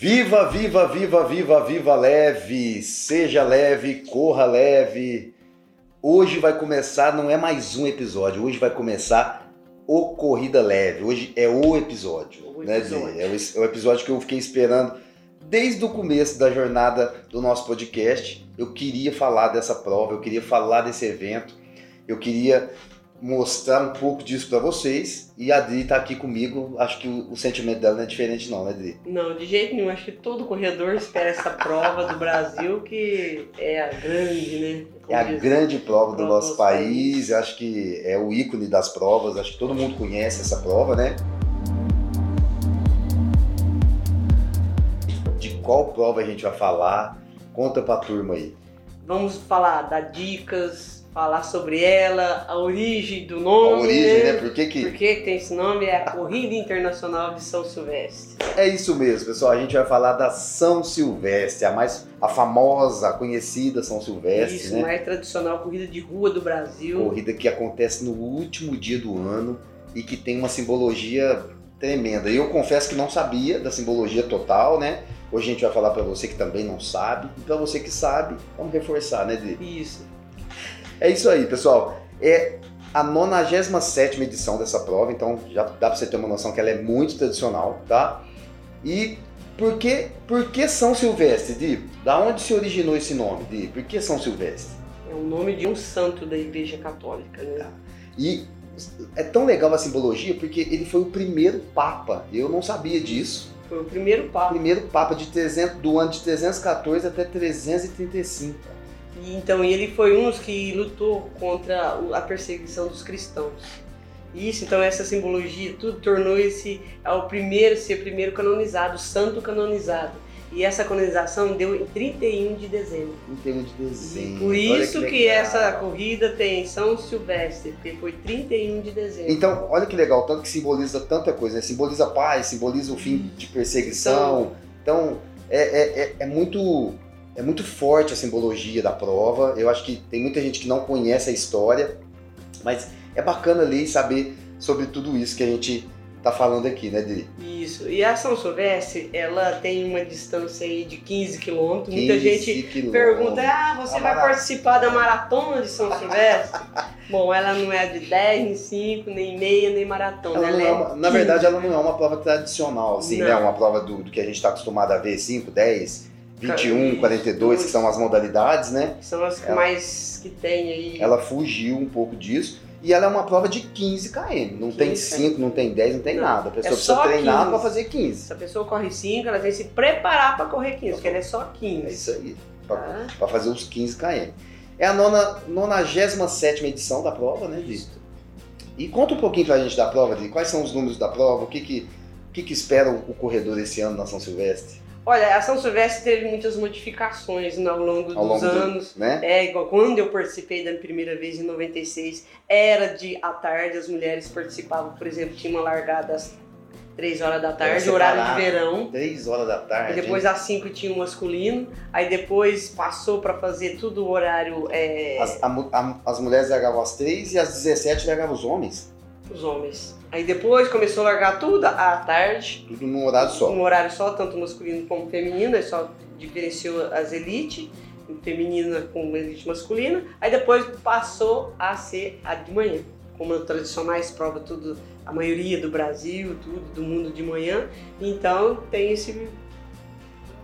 Viva, viva, viva, viva, viva leve! Seja leve, corra leve. Hoje vai começar, não é mais um episódio, hoje vai começar o Corrida Leve. Hoje é o episódio. O né, episódio. Dê? É, o, é o episódio que eu fiquei esperando desde o começo da jornada do nosso podcast. Eu queria falar dessa prova, eu queria falar desse evento, eu queria mostrar um pouco disso para vocês. E a Adri tá aqui comigo. Acho que o, o sentimento dela não é diferente, não, né, Adri? Não, de jeito nenhum. Acho que todo corredor espera essa prova do Brasil, que é a grande, né? É a Como diz. grande prova do Prova nosso dos país. países. Eu acho que é o ícone das provas. Acho que todo mundo conhece essa prova, né? De qual prova a gente vai falar? Conta pra turma aí. Vamos falar, dar dicas, falar sobre ela, a origem do A nome. origem, né? Por que que... Por que tem esse nome? É a Corrida Internacional de São Silvestre. É isso mesmo, pessoal. A gente vai falar da São Silvestre, a mais a famosa, a conhecida São Silvestre, Isso, né? mais tradicional corrida de rua do Brasil. Corrida que acontece no último dia do ano e que tem uma simbologia tremenda. Eu confesso que não sabia da simbologia total, né? Hoje a gente vai falar pra você que também não sabe. E pra você que sabe, vamos reforçar, né, Dri? Isso. É isso aí, pessoal. É a 97 edição dessa prova, então já dá pra você ter uma noção que ela é muito tradicional, tá? E por que, por que São Silvestre, Di? Da onde se originou esse nome, Di? Por que São Silvestre? É o nome de um santo da Igreja Católica, né? E é tão legal a simbologia porque ele foi o primeiro papa. Eu não sabia disso. Foi o primeiro papa. primeiro papa de 300, do ano de 314 até 335. E, então ele foi um dos que lutou contra a perseguição dos cristãos. Isso, então essa simbologia, tudo tornou esse é o primeiro ser primeiro canonizado, santo canonizado. E essa canonização deu em 31 de dezembro. 31 de E dezembro. por Olha isso que, legal. essa corrida tem São Silvestre, porque foi 31 de dezembro. Então, olha que legal, tanto que simboliza tanta coisa, né? Simboliza paz, simboliza o fim de perseguição. Então, é, é, é, é muito é muito forte a simbologia da prova. Eu acho que tem muita gente que não conhece a história, mas é bacana ler e saber sobre tudo isso que a gente tá falando aqui, né, Dri? Isso. E a São Silvestre, ela tem uma distância aí de 15 quilômetros. Muita 15 gente quilômetros. pergunta, ah, você A vai maratona. participar da maratona de São Silvestre? Bom, ela não é de 10, nem 5, nem meia, nem maratona. Ela Ela é é uma- na 15. verdade, ela não é uma prova tradicional, assim, Não. né? Uma prova do, do que a gente está acostumado a ver, 5, 10, 21, Isso. 42, que são as modalidades, né? São as que Ela- mais que tem aí. Ela fugiu um pouco disso. E ela é uma prova de 15 km. Não tem 15 5, não tem 10, não tem Não. nada. A pessoa É precisa treinar 15. para fazer 15. Se a pessoa corre 5, ela tem que se preparar para correr 15, porque ela é só É 15. isso aí. Para Tá? fazer os 15 km. É a nona, 97 edição da prova, né? Isso. E conta um pouquinho pra gente da prova, Di. Quais são os números da prova? O que que, o que, que espera o corredor esse ano na São Silvestre? Olha, a São Silvestre teve muitas modificações ao longo Ao dos longo do- anos. Né? É, igual quando eu participei da primeira vez em 96, era de à tarde, as mulheres participavam, por exemplo, tinha uma largada às 3 horas da tarde, horário de verão. 3 horas da E tarde. depois às 5 tinha o masculino, aí depois passou para fazer tudo o horário é, As, a a- as mulheres largavam às 3 e às 17 largavam os homens. Os homens. Aí depois começou a largar tudo à tarde, Tudo num horário só. um horário só, tanto masculino como feminino, aí só diferenciou as elite, feminina com elite masculina, aí depois passou a ser a de manhã. Como tradicionais prova tudo, a maioria do Brasil, tudo do mundo de manhã, então tem esse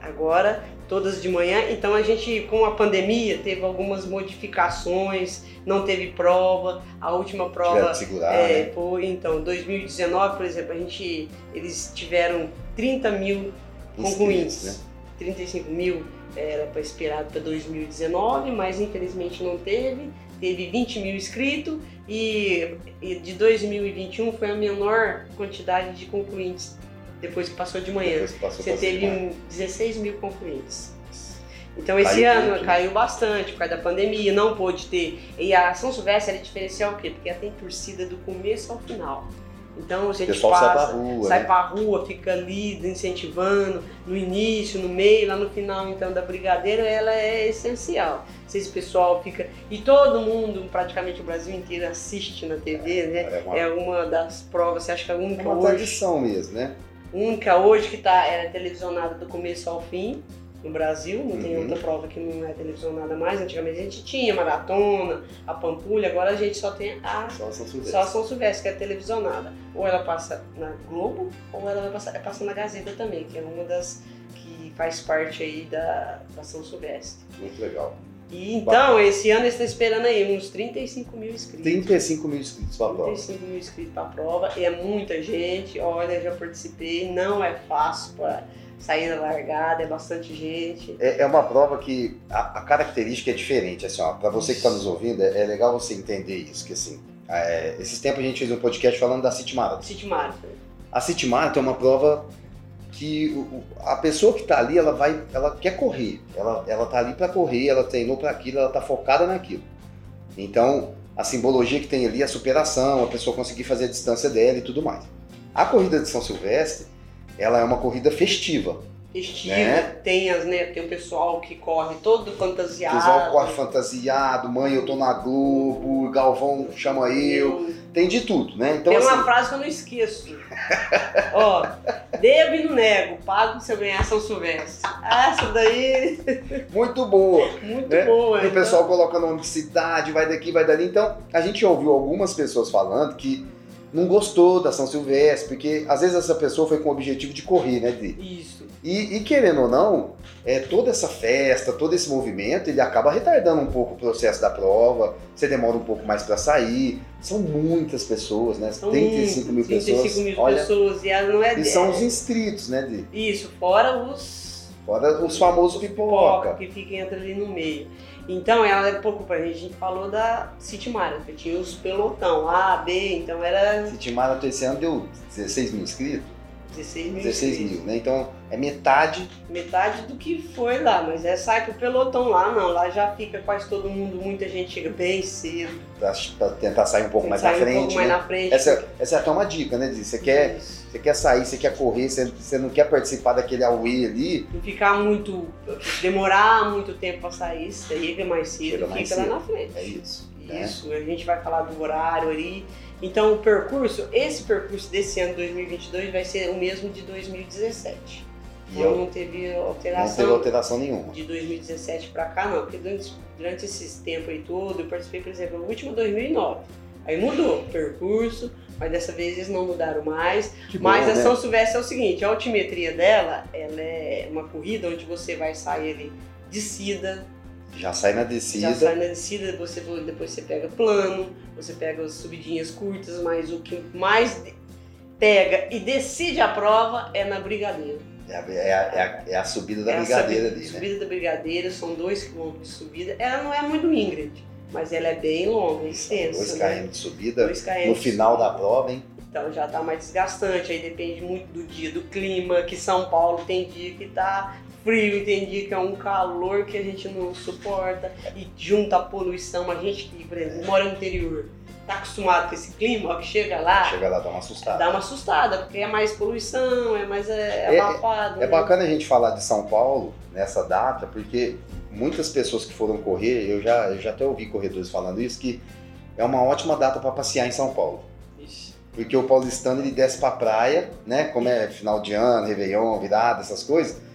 agora todas de manhã. Então a gente com a pandemia teve algumas modificações, não teve prova, a última prova segurar, é, né? foi, então, 2019, por exemplo, a gente, eles tiveram 30 mil concluintes. Né? 35 mil era para esperado para 2019, mas infelizmente não teve. Teve 20 mil inscritos e, e de 2021 foi a menor quantidade de concluintes depois que passou de manhã. Passou Você teve um 16 mil concluintes. Então esse Caiu ano muito, caiu bastante por causa da pandemia, não pôde ter. E a São Silvestre era diferencial o quê? Porque ela tem torcida do começo ao final. Então a O gente pessoal sai pra passa, rua, sai né? pra rua, fica ali incentivando, no início, no meio, lá no final então da brigadeira, ela é essencial. Esse pessoal fica. E todo mundo, praticamente o Brasil inteiro, assiste na TV, né? É uma, É uma das provas, você acha que é a é única uma hoje. tradição mesmo, né? Única hoje que tá, era televisionada do começo ao fim no Brasil, não tem Uhum. outra prova que não é televisionada mais. Antigamente a gente tinha maratona, a Pampulha, agora a gente só tem a Só São Silvestre. só a São Silvestre, que é televisionada. Ou ela passa na Globo, ou ela vai passar, é passa na Gazeta também, que é uma das que faz parte aí da, da São Silvestre. Muito legal. E então, esse ano eles estão esperando aí uns 35 mil inscritos. 35 mil inscritos para a prova. 35 mil inscritos para a prova, e é muita gente. Olha, já participei, não é fácil para sair na largada, é bastante gente. É, é uma prova que a, a característica é diferente. Assim, para você que está nos ouvindo, é, é legal você entender isso. Que assim, é, esses tempos a gente fez um podcast falando da City Marathon. City Marathon. A City Marathon é uma prova que o- o- a pessoa que está ali, ela vai, ela quer correr. Ela, ela tá ali para correr, ela treinou para aquilo, ela tá focada naquilo. Então, a simbologia que tem ali é a superação, a pessoa conseguir fazer a distância dela e tudo mais. A corrida de São Silvestre, ela é uma corrida festiva. Festiva, Né? tem, as, né, tem o pessoal que corre todo O fantasiado. pessoal corre fantasiado, mãe, eu tô na Globo, Galvão chama eu, tem de tudo, né? Então, tem uma assim, frase que eu não esqueço. Ó, devo e não nego, pago se eu ganhar São Silvestre. Essa daí, muito boa. muito Né? boa. E o então. pessoal coloca nome de cidade, vai daqui, vai dali. Então, a gente ouviu algumas pessoas falando que não gostou da São Silvestre, porque às vezes essa pessoa foi com o objetivo de correr, né, Dri? Isso. E, e querendo ou não, é, toda essa festa, todo esse movimento, ele acaba retardando um pouco o processo da prova, você demora um pouco mais para sair. São muitas pessoas, né? São 35 mil 35 pessoas. mil Olha, pessoas. E não é e são os inscritos, né, Dri? Isso, fora os Fora os famosos pipoca. que fica entra ali no meio. Então, ela é pouco pra gente, a gente falou da City Marathon, tinha os pelotão A, B, então era City Marathon esse ano deu 16 mil inscritos. 16 mil. 16 inscritos. mil, né? Então é metade Metade do que foi lá, mas é sai pro pelotão lá, não. Lá já fica quase todo mundo, muita gente chega bem cedo. para tentar sair um pouco mais sai na um frente. pouco mais né? na frente. Essa, essa é até uma dica, né? Você quer, Isso. você quer sair, você quer correr, você, você não quer participar daquele away ali, Não ficar muito. demorar muito tempo pra sair, chega mais cedo, Chega fica mais lá cedo. na frente. é isso. né? Isso, a gente vai falar do horário ali. Então, o percurso, esse percurso desse ano 2022 vai ser o mesmo de 2017. E Então, eu, não teve não alteração teve alteração nenhuma. de 2017 para cá, não. Porque durante, durante esses tempos aí todo, eu participei, por exemplo, no último 2009. Aí mudou o percurso, mas dessa vez eles não mudaram mais. Que Mas bom, a né? São Silvestre é o seguinte, a altimetria dela, ela é uma corrida onde você vai sair ali descida, Já sai na já descida. sai na descida, você, depois você pega plano, você pega as subidinhas curtas, mas o que mais pega e decide a prova é na Brigadeiro. É, a, é a- é a- é subida da É a brigadeira subi- ali, né? subida da Brigadeiro, são dois quilômetros de subida. Ela não é muito íngreme, mas ela é bem longa, extensa. 2 né? km de subida. Dois km No final subida. da prova, hein? Então já tá mais desgastante, aí depende muito do dia, do clima, que São Paulo tem dia que tá frio, dia que é um calor que a gente não suporta, e junta a poluição, a gente que, por exemplo, mora no interior, tá acostumado com esse clima, ó, que chega lá, Chega lá, dá uma assustada. dá uma assustada, porque é mais poluição, é mais é, É- abafado. É né? bacana a gente falar de São Paulo nessa data, porque muitas pessoas que foram correr, eu já, eu já até ouvi corredores falando isso, que é uma ótima data para passear em São Paulo. Ixi, Porque o paulistano ele desce pra praia, né? Como é final de ano, Réveillon, virada, essas coisas.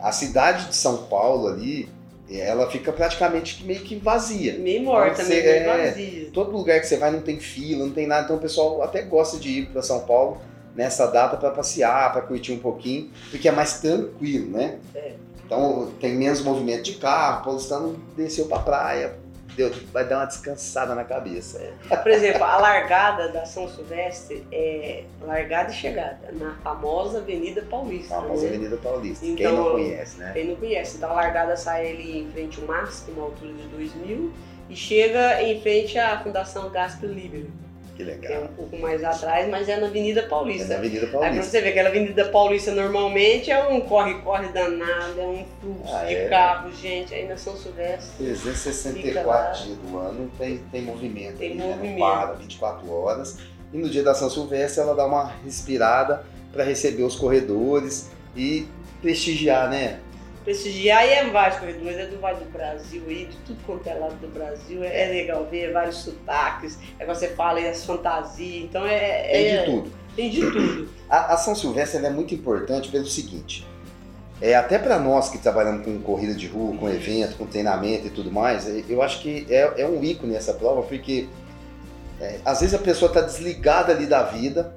A cidade de São Paulo ali, ela fica praticamente meio que vazia. Meio morta, Você- meio, é, vazia. Todo lugar que você vai não tem fila, não tem nada, então o pessoal até gosta de ir para São Paulo nessa data para passear, para curtir um pouquinho, porque é mais tranquilo, né? É. Então tem menos movimento de carro, o paulistano desceu pra praia, deu, vai dar uma descansada na cabeça. Por exemplo, a largada da São Silvestre é largada e chegada na famosa Avenida Paulista. Famosa né? Avenida Paulista, quem Então, não conhece, né? Quem não conhece, então a largada sai ali em frente ao MASP, uma altura de 2000, e chega em frente à Fundação Gaspar Libero, Que que é legal. um pouco mais atrás, mas é na Avenida É na Paulista. Avenida Aí pra Paulista. você ver que aquela Avenida Paulista normalmente é um corre-corre danado, é um fluxo Ah, de é? carros, gente, aí na São Silvestre. 364 dias do ano tem, tem movimento. Tem ali, né? movimento. Não para 24 horas. E no dia da São Silvestre ela dá uma respirada para receber os corredores e prestigiar, né? Prestigiar e é vários corredores, é do Vale do Brasil aí, de tudo quanto é lado do Brasil, é, é legal ver vários sotaques, é você fala e as fantasias, então é. Tem é- de tudo. tem de tudo. A, a São Silvestre é muito importante pelo seguinte, é, até para nós que trabalhamos com corrida de rua, com evento, com treinamento e tudo mais, é, eu acho que é, é um ícone essa prova, porque é, às vezes a pessoa está desligada ali da vida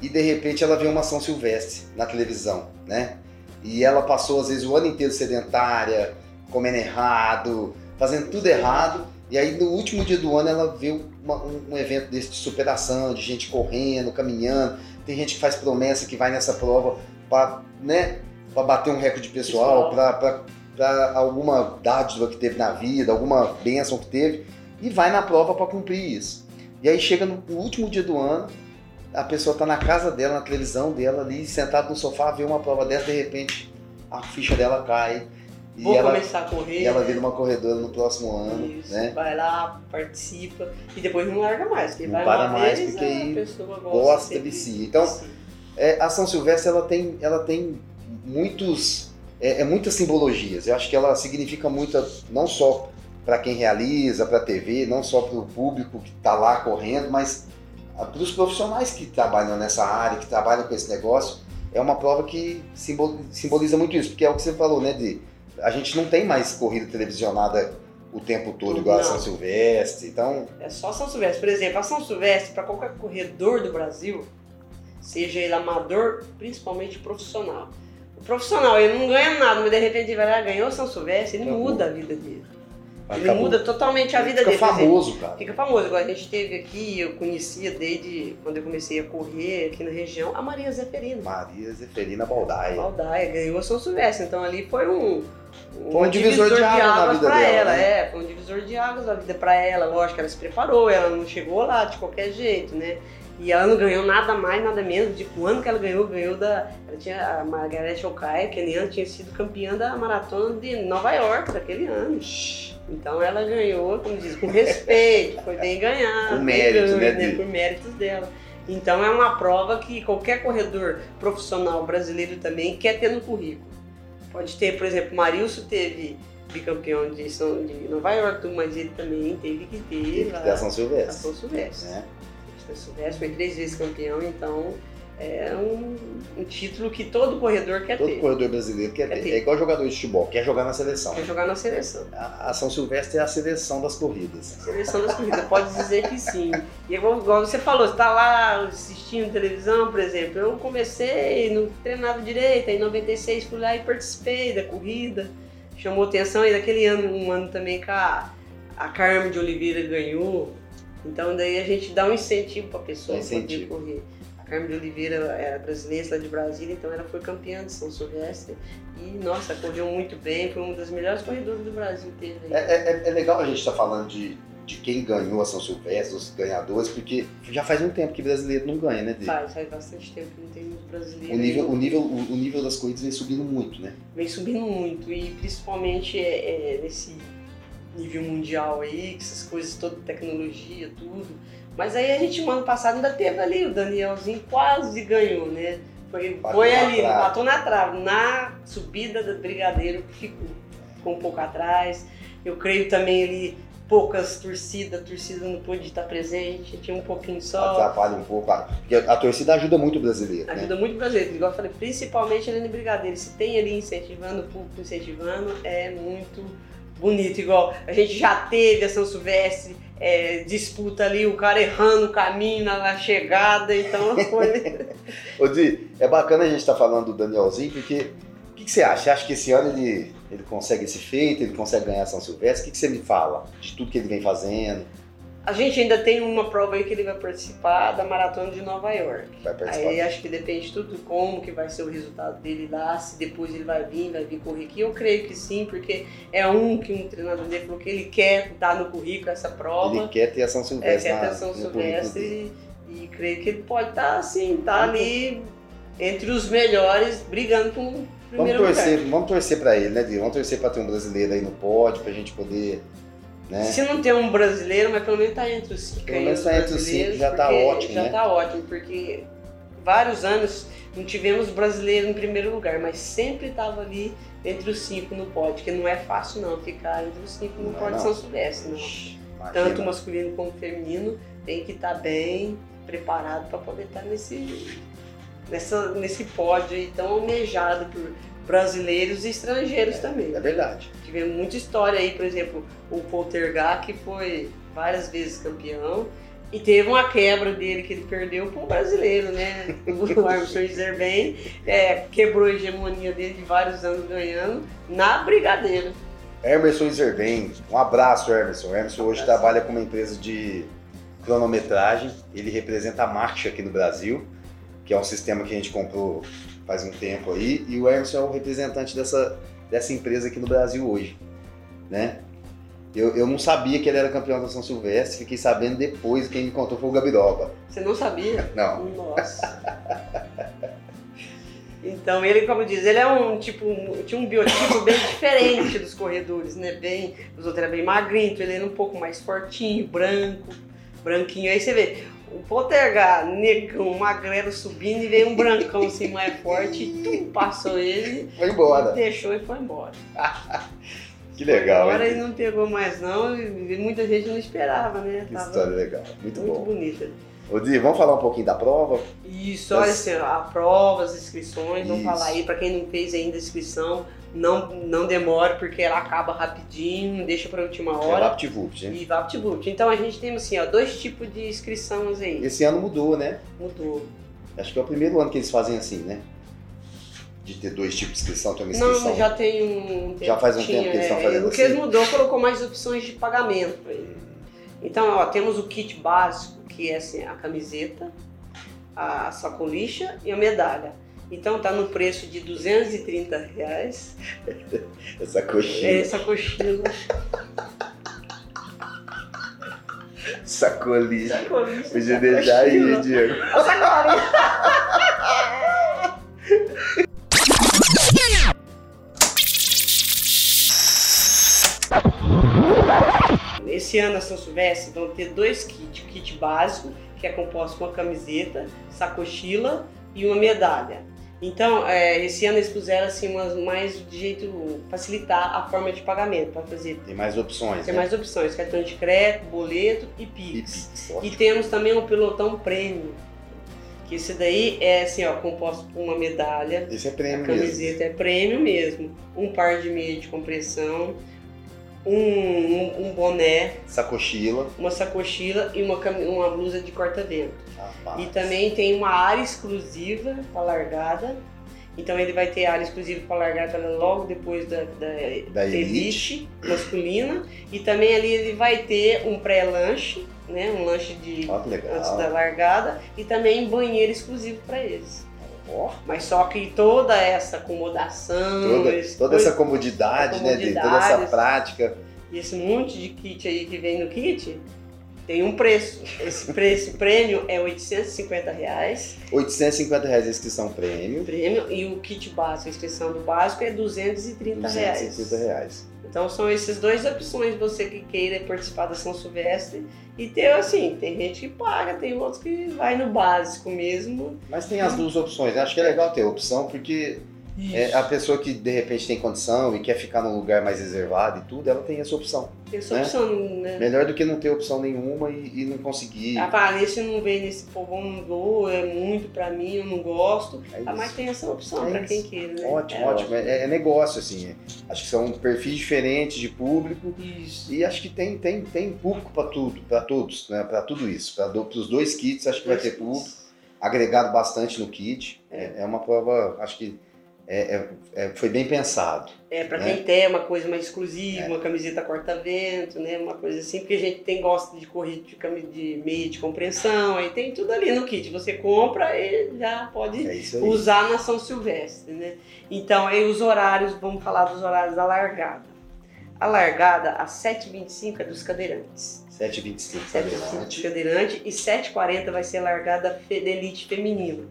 e de repente ela vê uma São Silvestre na televisão, né? E ela passou às vezes o ano inteiro sedentária, comendo errado, fazendo tudo errado, e aí no último dia do ano ela vê uma, um, um evento desse de superação, de gente correndo, caminhando, tem gente que faz promessa que vai nessa prova para né, bater um recorde pessoal, para alguma dádiva que teve na vida, alguma bênção que teve, e vai na prova para cumprir isso. E aí chega no, último dia do ano, a pessoa está na casa dela, na televisão dela, ali, sentada no sofá, vê uma prova dessa, de repente a ficha dela cai. E Vou ela, começar a correr. E ela vira uma corredora no próximo ano. Isso, né? Vai lá, participa e depois não larga mais. Não vai para mais vez, porque aí gosta, gosta de si. Então, é, a São Silvestre ela tem, ela tem muitos, é, é muitas simbologias. Eu acho que ela significa muito, não só para quem realiza, para a TV, não só para o público que está lá correndo, mas para os profissionais que trabalham nessa área, que trabalham com esse negócio. É uma prova que simboliza muito isso, porque é o que você falou, né? De, a gente não tem mais corrida televisionada o tempo todo, igual não. a São Silvestre. Então. É só São Silvestre. Por exemplo, a São Silvestre, para qualquer corredor do Brasil, seja ele amador, principalmente profissional, profissional, ele não ganha nada, mas de repente ele vai lá, ganhou São Silvestre, ele muda a vida dele. Ele Acabou. muda totalmente a vida fica dele. Fica famoso, cara. Fica famoso. Agora a gente teve aqui, eu conhecia desde quando eu comecei a correr aqui na região, a Maria Zeferina. Maria Zeferina Baldaia. Baldaia, ganhou a São Silvestre. Então ali foi um. Um, foi um divisor, divisor de, águas, de águas dela. Ela, né? É, foi um divisor de águas na vida pra ela. Lógico, ela se preparou, ela não chegou lá de qualquer jeito, né? E ela não ganhou nada mais, nada menos. Tipo, o ano que ela ganhou, ganhou da. Ela tinha a Margaret aquele ano tinha sido campeã da maratona de Nova York daquele ano. Então ela ganhou, como diz, com respeito, foi bem ganhado. Por mérito, né, né? Por méritos dela. Então é uma prova que qualquer corredor profissional brasileiro também quer ter no currículo. Pode ter, por exemplo, Marilson teve bicampeão de, São, de Nova York, mas ele também teve que ter. Teve que ter a São Silvestre. A São Silvestre. É. Silvestre foi três vezes campeão, então é um, um, título que todo corredor quer todo ter. Todo corredor brasileiro quer, quer ter. ter. É igual jogador de futebol, quer jogar na seleção. Quer jogar na seleção. A, a São Silvestre é a seleção das corridas. A seleção das corridas, pode dizer que sim. E igual, igual você falou, você está lá assistindo televisão, por exemplo. Eu comecei, não treinava direito, em 96 fui lá e participei da corrida. Chamou atenção, e daquele ano, um ano também que a, a Carmen de Oliveira ganhou. Então daí a gente dá um incentivo para a pessoa poder correr. A Carmen de Oliveira é brasileira lá de Brasília, então ela foi campeã de São Silvestre e, nossa, correu muito bem, foi uma das melhores corredoras do Brasil. Teve é, é, é, legal a gente estar tá falando de, de quem ganhou a São Silvestre, os ganhadores, porque já faz um tempo que brasileiro não ganha, né? Faz, faz bastante tempo que não tem muito brasileiro. O nível, o nível, o, o, nível das corridas vem subindo muito, né? Vem subindo muito e principalmente é, é nesse nível mundial aí, essas coisas, toda tecnologia, tudo. Mas aí a gente, no ano passado, ainda teve ali, o Danielzinho quase ganhou, né? Foi, foi ali, bateu na trave, na subida do Brigadeiro que ficou, ficou um pouco atrás. Eu creio também ali poucas torcidas, a torcida não pôde estar presente, tinha um pouquinho só. Atrapalha um pouco, porque a torcida ajuda muito o brasileiro. Né? Ajuda né? muito o brasileiro, igual eu falei, principalmente ali no Brigadeiro. Se tem ali incentivando, o público incentivando, é muito bonito, igual a gente já teve a São Silvestre, é, disputa ali, o cara errando o caminho na chegada, então foi. Ô Di, é bacana a gente estar tá falando do Danielzinho, porque o que, que, você acha? Você acha que esse ano ele, ele consegue esse feito, ele consegue ganhar São Silvestre? O que, que você me fala de tudo que ele vem fazendo? A gente ainda tem uma prova aí que ele vai participar da maratona de Nova York. Vai participar. Aí acho que depende de tudo como que vai ser o resultado dele lá, se depois ele vai vir, vai vir correr aqui. Eu creio que sim, porque é um que um treinador dele falou que ele quer dar no currículo essa prova. Ele quer ter a São Silvestre. É, quer ter a São Silvestre e, e, creio que ele pode estar tá, assim, tá ali entre os melhores, brigando com o primeiro vamos torcer, lugar. Vamos torcer para ele, né, Dio? Vamos torcer para ter um brasileiro aí no pódio, para a gente poder né? Se não tem um brasileiro, mas pelo menos está entre os cinco. Pelo menos está entre os cinco, já está ótimo. Já né? ótimo, porque vários anos não tivemos brasileiro em primeiro lugar, mas sempre estava ali entre os cinco no pódio, que não é fácil não ficar entre os cinco no pódio São Silvestre, não. Imagina. Tanto masculino como feminino tem que estar tá bem preparado para poder estar nesse, nessa, nesse pódio aí tão almejado por brasileiros e estrangeiros também. É verdade. Tivemos muita história aí, por exemplo, o Poltergar, que foi várias vezes campeão, e teve uma quebra dele que ele perdeu para um brasileiro, né? O Armstrong Zerben é, quebrou a hegemonia dele de vários anos ganhando na Brigadeiro. Emerson Zerben, um abraço, Emerson. Emerson hoje trabalha com uma empresa de cronometragem. Ele representa a Marcha aqui no Brasil, que é um sistema que a gente comprou faz um tempo aí. E o Emerson é o representante dessa, dessa empresa aqui no Brasil hoje, né? Eu, eu não sabia que ele era campeão da São Silvestre, fiquei sabendo depois, quem me contou foi o Gabiroba. Você não sabia? Não. Nossa. Então ele, como diz, ele é um tipo, um, tinha um biotipo bem diferente dos corredores, né? Bem, os outros eram bem magrinhos, ele era um pouco mais fortinho, branco, branquinho. Aí você vê, o Poltergar, negão, magrelo subindo e veio um brancão assim mais forte e tum, passou ele. Foi embora. Deixou e foi embora. que legal, Agora ele não pegou mais não e muita gente não esperava, né? Que Tava história legal. Muito, muito bom. bonita. Ô Di, vamos falar um pouquinho da prova? Isso, olha assim, a prova, as inscrições, vamos Isso. falar aí, para quem não fez ainda a inscrição, não, não demore, porque ela acaba rapidinho, deixa para última É hora. VaptVupt, né? E VaptVupt. Então a gente tem assim, ó, dois tipos de inscrições aí. Esse ano mudou, né? Mudou. Acho que é o primeiro ano que eles fazem assim, né? De ter dois tipos de inscrição, tem uma inscrição. Não, já tem um Já faz um tempo que eles estão fazendo O que eles assim. mudou, colocou mais opções de pagamento. Então, ó, temos o kit básico, que é assim, a camiseta, a sacolixa e a medalha. Então tá no preço de 230 reais. Essa coxinha. Essa coxinha. Sacolinha. Sacolinha. Podia deixar aí, Diego. Sacolinha. Esse ano a São Silvestre vão ter dois kits. O kit básico, que é composto com uma camiseta, sacochila e uma medalha. Então, é, esse ano eles puseram assim, umas mais de jeito facilitar a forma de pagamento, para fazer Tem mais opções, ter né? mais opções, cartão de crédito, boleto e E Pix. Pix, E temos também um pelotão prêmio, que esse daí é assim, ó, composto por uma medalha, Esse é a prêmio mesmo. camiseta é prêmio mesmo, um par de meia de compressão, um, um, um boné, Sacochila. uma sacochila e uma, uma blusa de corta-vento. E também tem uma área exclusiva para largada. Então ele vai ter área exclusiva para largada logo depois da, da, Da elite masculina. E também ali ele vai ter um pré-lanche, né? Um lanche de antes da largada e também banheiro exclusivo para eles. Mas só que toda essa acomodação, toda, esse toda essa comodidade, né? Toda essa prática. e esse monte de kit aí que vem no kit tem um preço. Esse preço prêmio é 850 reais. 850 reais a inscrição prêmio. prêmio e o kit básico, a inscrição do básico é 230 reais. 250 reais. Então são essas duas opções, você que queira participar da São Silvestre e ter assim, tem gente que paga, tem outros que vai no básico mesmo. Mas tem as duas opções. Acho que é legal ter opção, porque é, a pessoa que de repente tem condição e quer ficar num lugar mais reservado e tudo, ela tem essa opção. Tem essa né? opção, né? Melhor do que não ter opção nenhuma e, e não conseguir. Ah, pá, nesse não vem nesse povão, não vou, é muito pra mim, eu não gosto. É Ah, mas tem essa opção É pra isso. quem queira, né? Ótimo, É ótimo. É, é negócio, assim. é. Acho que são perfis diferentes de público Isso. e acho que tem, tem, tem público para tudo, para todos, né? Para tudo isso. Para os dois kits, acho que vai ter público. Agregado bastante no kit. É, é uma prova, acho que é- é- é- foi bem pensado. É, pra né? quem tem uma coisa mais exclusiva, É. uma camiseta corta-vento, né? Uma coisa assim, porque a gente tem gosta de correr de, de meia de compreensão, aí tem tudo ali no kit. Você compra e já pode É usar na São Silvestre, né? Então, aí os horários, vamos falar dos horários da largada. A largada, às 7h25 é dos cadeirantes. 7,25 7h25 dos cadeirante. cadeirantes e 7h40 vai ser a largada da elite feminina.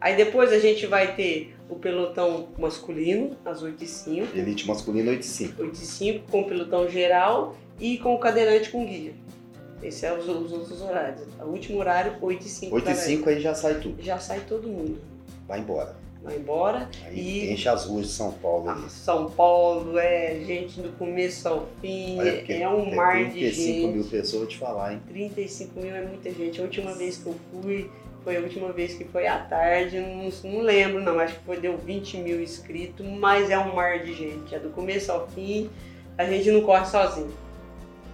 Aí depois a gente vai ter o pelotão masculino, às 8h05. Elite masculino 8,5. 8 e 5 com pelotão geral e com o cadeirante com guia. Esses são os, os outros horários. O último horário, 8 e 5. 8 e 5 aí já sai tudo. Já sai todo mundo. Vai embora. vai embora. Aí e enche as ruas de São Paulo. ah. São Paulo é gente do começo ao fim, Olha, é um mar de 35 gente. mil pessoas, vou te falar, hein? 35 mil é muita gente. A última vez que eu fui, foi a última vez que foi à tarde, não, não lembro não, acho que foi deu 20 mil inscritos, mas é um mar de gente. É do começo ao fim, a gente não corre sozinho.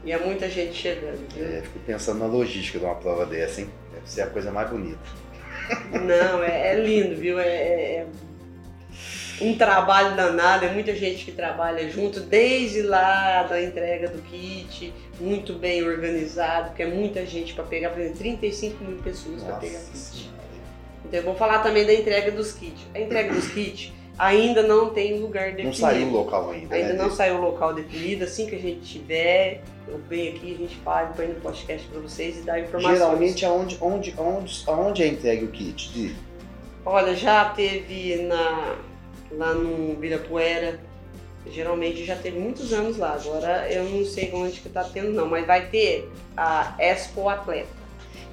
E é muita gente chegando. É, fico pensando na logística de uma prova dessa, hein? Deve ser a coisa mais bonita. Não, é, é lindo, viu? É, é um trabalho danado, é muita gente que trabalha junto, desde lá da entrega do kit, muito bem organizado, porque é muita gente para pegar, por exemplo, 35 mil pessoas para pegar kit. Então eu vou falar também da entrega dos kits. A entrega dos kits ainda não tem lugar definido. Não saiu o local ainda, Ainda né? não saiu o local definido. Assim que a gente tiver, eu venho aqui, a gente fala, põe no podcast para vocês e dá informações. Geralmente, aonde, onde, onde, aonde é entregue o kit? De... Olha, já teve na, lá no Virapuera, geralmente já teve muitos anos lá. Agora eu não sei onde que tá tendo não, mas vai ter a Expo Atleta,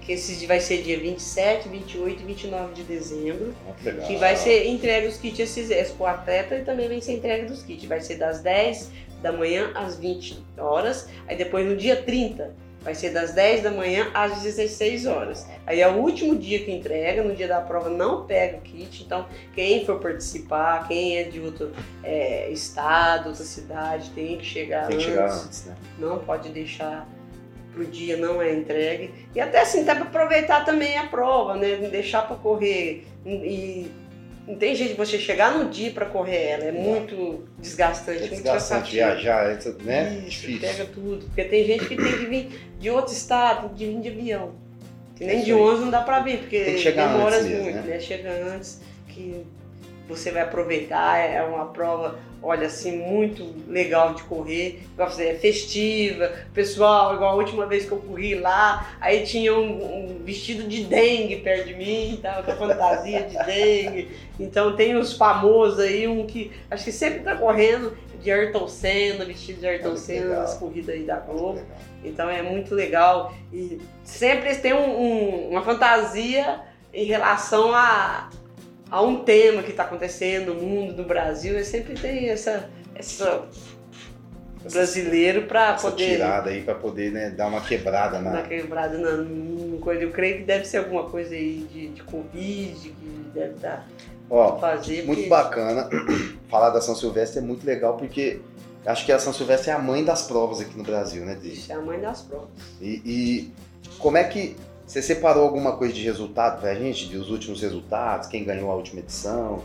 que esse vai ser dia 27, 28 e 29 de dezembro. Ah. Que vai ser entregue os kits esses Expo Atleta e também vai ser entregue dos kits. Vai ser das 10 da manhã às 20 horas. Aí depois no dia 30 vai ser das 10 da manhã às 16 horas. Aí é o último dia que entrega, no dia da prova não pega o kit. Então quem for participar, quem é de outro é, estado, outra cidade, tem que chegar Tem que antes. chegar antes, né? Não pode deixar pro dia não é entregue. E até assim, até para aproveitar também a prova, né? Não deixar para correr. E não tem jeito de você chegar no dia para correr ela. É muito desgastante, É muito desgastante cansativo. viajar, é tudo, né? Isso, Difícil. pega tudo. Porque tem gente que tem que vir de outro estado, tem que vir de avião. Que nem de. 11 não dá para vir, porque demora mesmo, muito, né? né? Chega antes, que você vai aproveitar, é uma prova, olha assim, muito legal de correr. Igual você é festiva, pessoal, igual a última vez que eu corri lá, aí tinha um, um vestido de dengue perto de mim, tava com a fantasia de dengue. Então tem os famosos aí, um que acho que sempre tá correndo de Ayrton Senna, vestido de Ayrton Senna nas corridas aí da Globo. Então é muito legal. E sempre têm um- um- uma fantasia em relação a, a um tema que está acontecendo no mundo, no Brasil. Eles sempre tem essa, essa brasileiro para poder tirada aí pra poder né, dar uma quebrada na. dar quebrada na, coisa. Eu creio que deve ser alguma coisa aí de, de Covid que deve estar Ó, fazer. muito porque- bacana. Falar da São Silvestre é muito legal porque acho que a São Silvestre é a mãe das provas aqui no Brasil, né? Isso é a mãe das provas. E, e como é que você separou alguma coisa de resultado pra gente, dos últimos resultados, quem ganhou a última edição?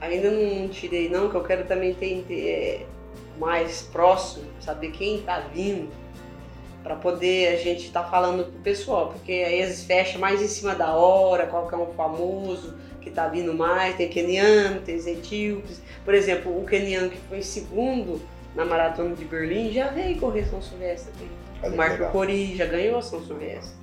Ainda não tirei não, que eu quero também ter, ter, é, mais próximo, saber quem está vindo, para poder a gente estar falando pro pessoal, porque aí eles fecham mais em cima da hora, qual que é um famoso que está vindo mais, tem keniano, tem etíopes. Por exemplo, o keniano que foi segundo na maratona de Berlim já veio correr São Silvestre. Olha O Marco. Cori já ganhou a São Silvestre.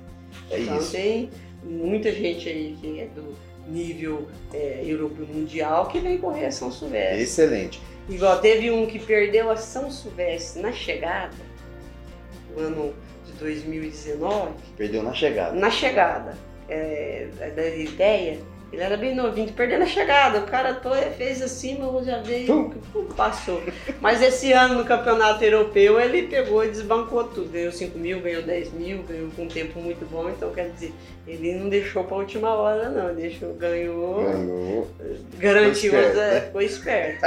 É então isso. tem muita gente aí que é do nível é, europeu mundial que vem correr a São Silvestre. Excelente. Igual teve um que perdeu a São Silvestre na chegada, no ano de 2019, Perdeu na chegada. na chegada é, da ideia, ele era bem novinho, perdeu na chegada, o cara todo fez assim, mas já veio, passou. Mas esse ano no campeonato europeu ele pegou e desbancou tudo, ganhou 5 mil, ganhou 10 mil, ganhou com um tempo muito bom, então quer dizer, ele não deixou pra última hora não, deixou, ganhou Ganhou. garantiu, Foi esperto, é, né? foi esperto.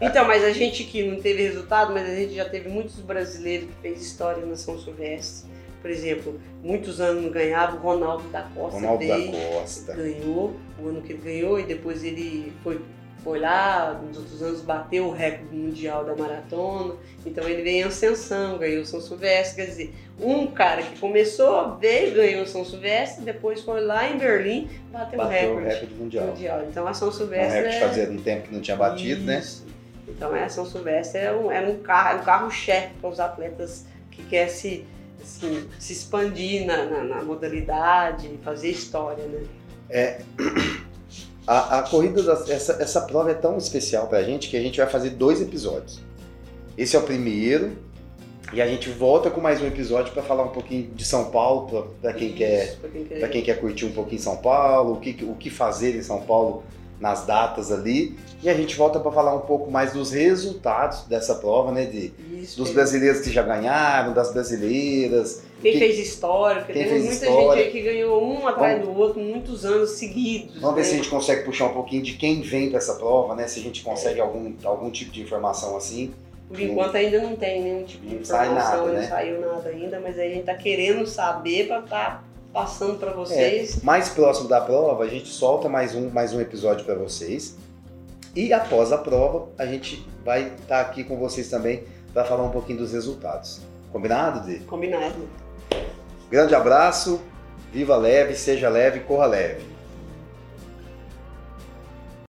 Então, mas a gente que não teve resultado, mas a gente já teve muitos brasileiros que fez história na São Silvestre. Por exemplo, muitos anos não ganhava, o Ronaldo da Costa Ronaldo da Costa. ganhou, o ano que ele ganhou, e depois ele foi, foi lá, nos outros anos bateu o recorde mundial da maratona. Então ele veio em ascensão, ganhou São Silvestre. Quer dizer, um cara que começou, veio, ganhou São Silvestre, depois foi lá em Berlim, bateu, o Bateu o recorde recorde mundial. mundial. Então a São Um Silvestre recorde é... fazia um tempo que não tinha batido, né? Isso. Então é, a São Silvestre é um, é um carro, é um carro-chefe para os atletas que quer se, assim, se expandir na, na, na modalidade, fazer história, né? A, a corrida, das- essa, essa prova é tão especial pra gente que a gente vai fazer dois episódios. Esse é o primeiro, e a gente volta com mais um episódio pra falar um pouquinho de São Paulo, pra quem quer quem quer. para quem quer curtir um pouquinho São Paulo, o que, o que fazer em São Paulo nas datas ali. E a gente volta para falar um pouco mais dos resultados dessa prova, né? De, Isso, dos brasileiros que já ganharam, das brasileiras. Quem que- fez história, porque quem muita história. gente aí que ganhou um atrás do outro, muitos anos seguidos. Vamos ver né? se a gente consegue puxar um pouquinho de quem vem para essa prova, né? Se a gente consegue algum, algum tipo de informação assim. Por enquanto ainda não tem nenhum tipo de Não informação, nada, não né? saiu nada ainda, mas aí a gente tá querendo saber para estar passando para É, vocês. mais próximo da prova, a gente solta mais um, mais um episódio para vocês. E após a prova, a gente vai estar aqui com vocês também para falar um pouquinho dos resultados. Combinado, Dê? Combinado. Grande abraço, viva leve, seja leve, corra leve.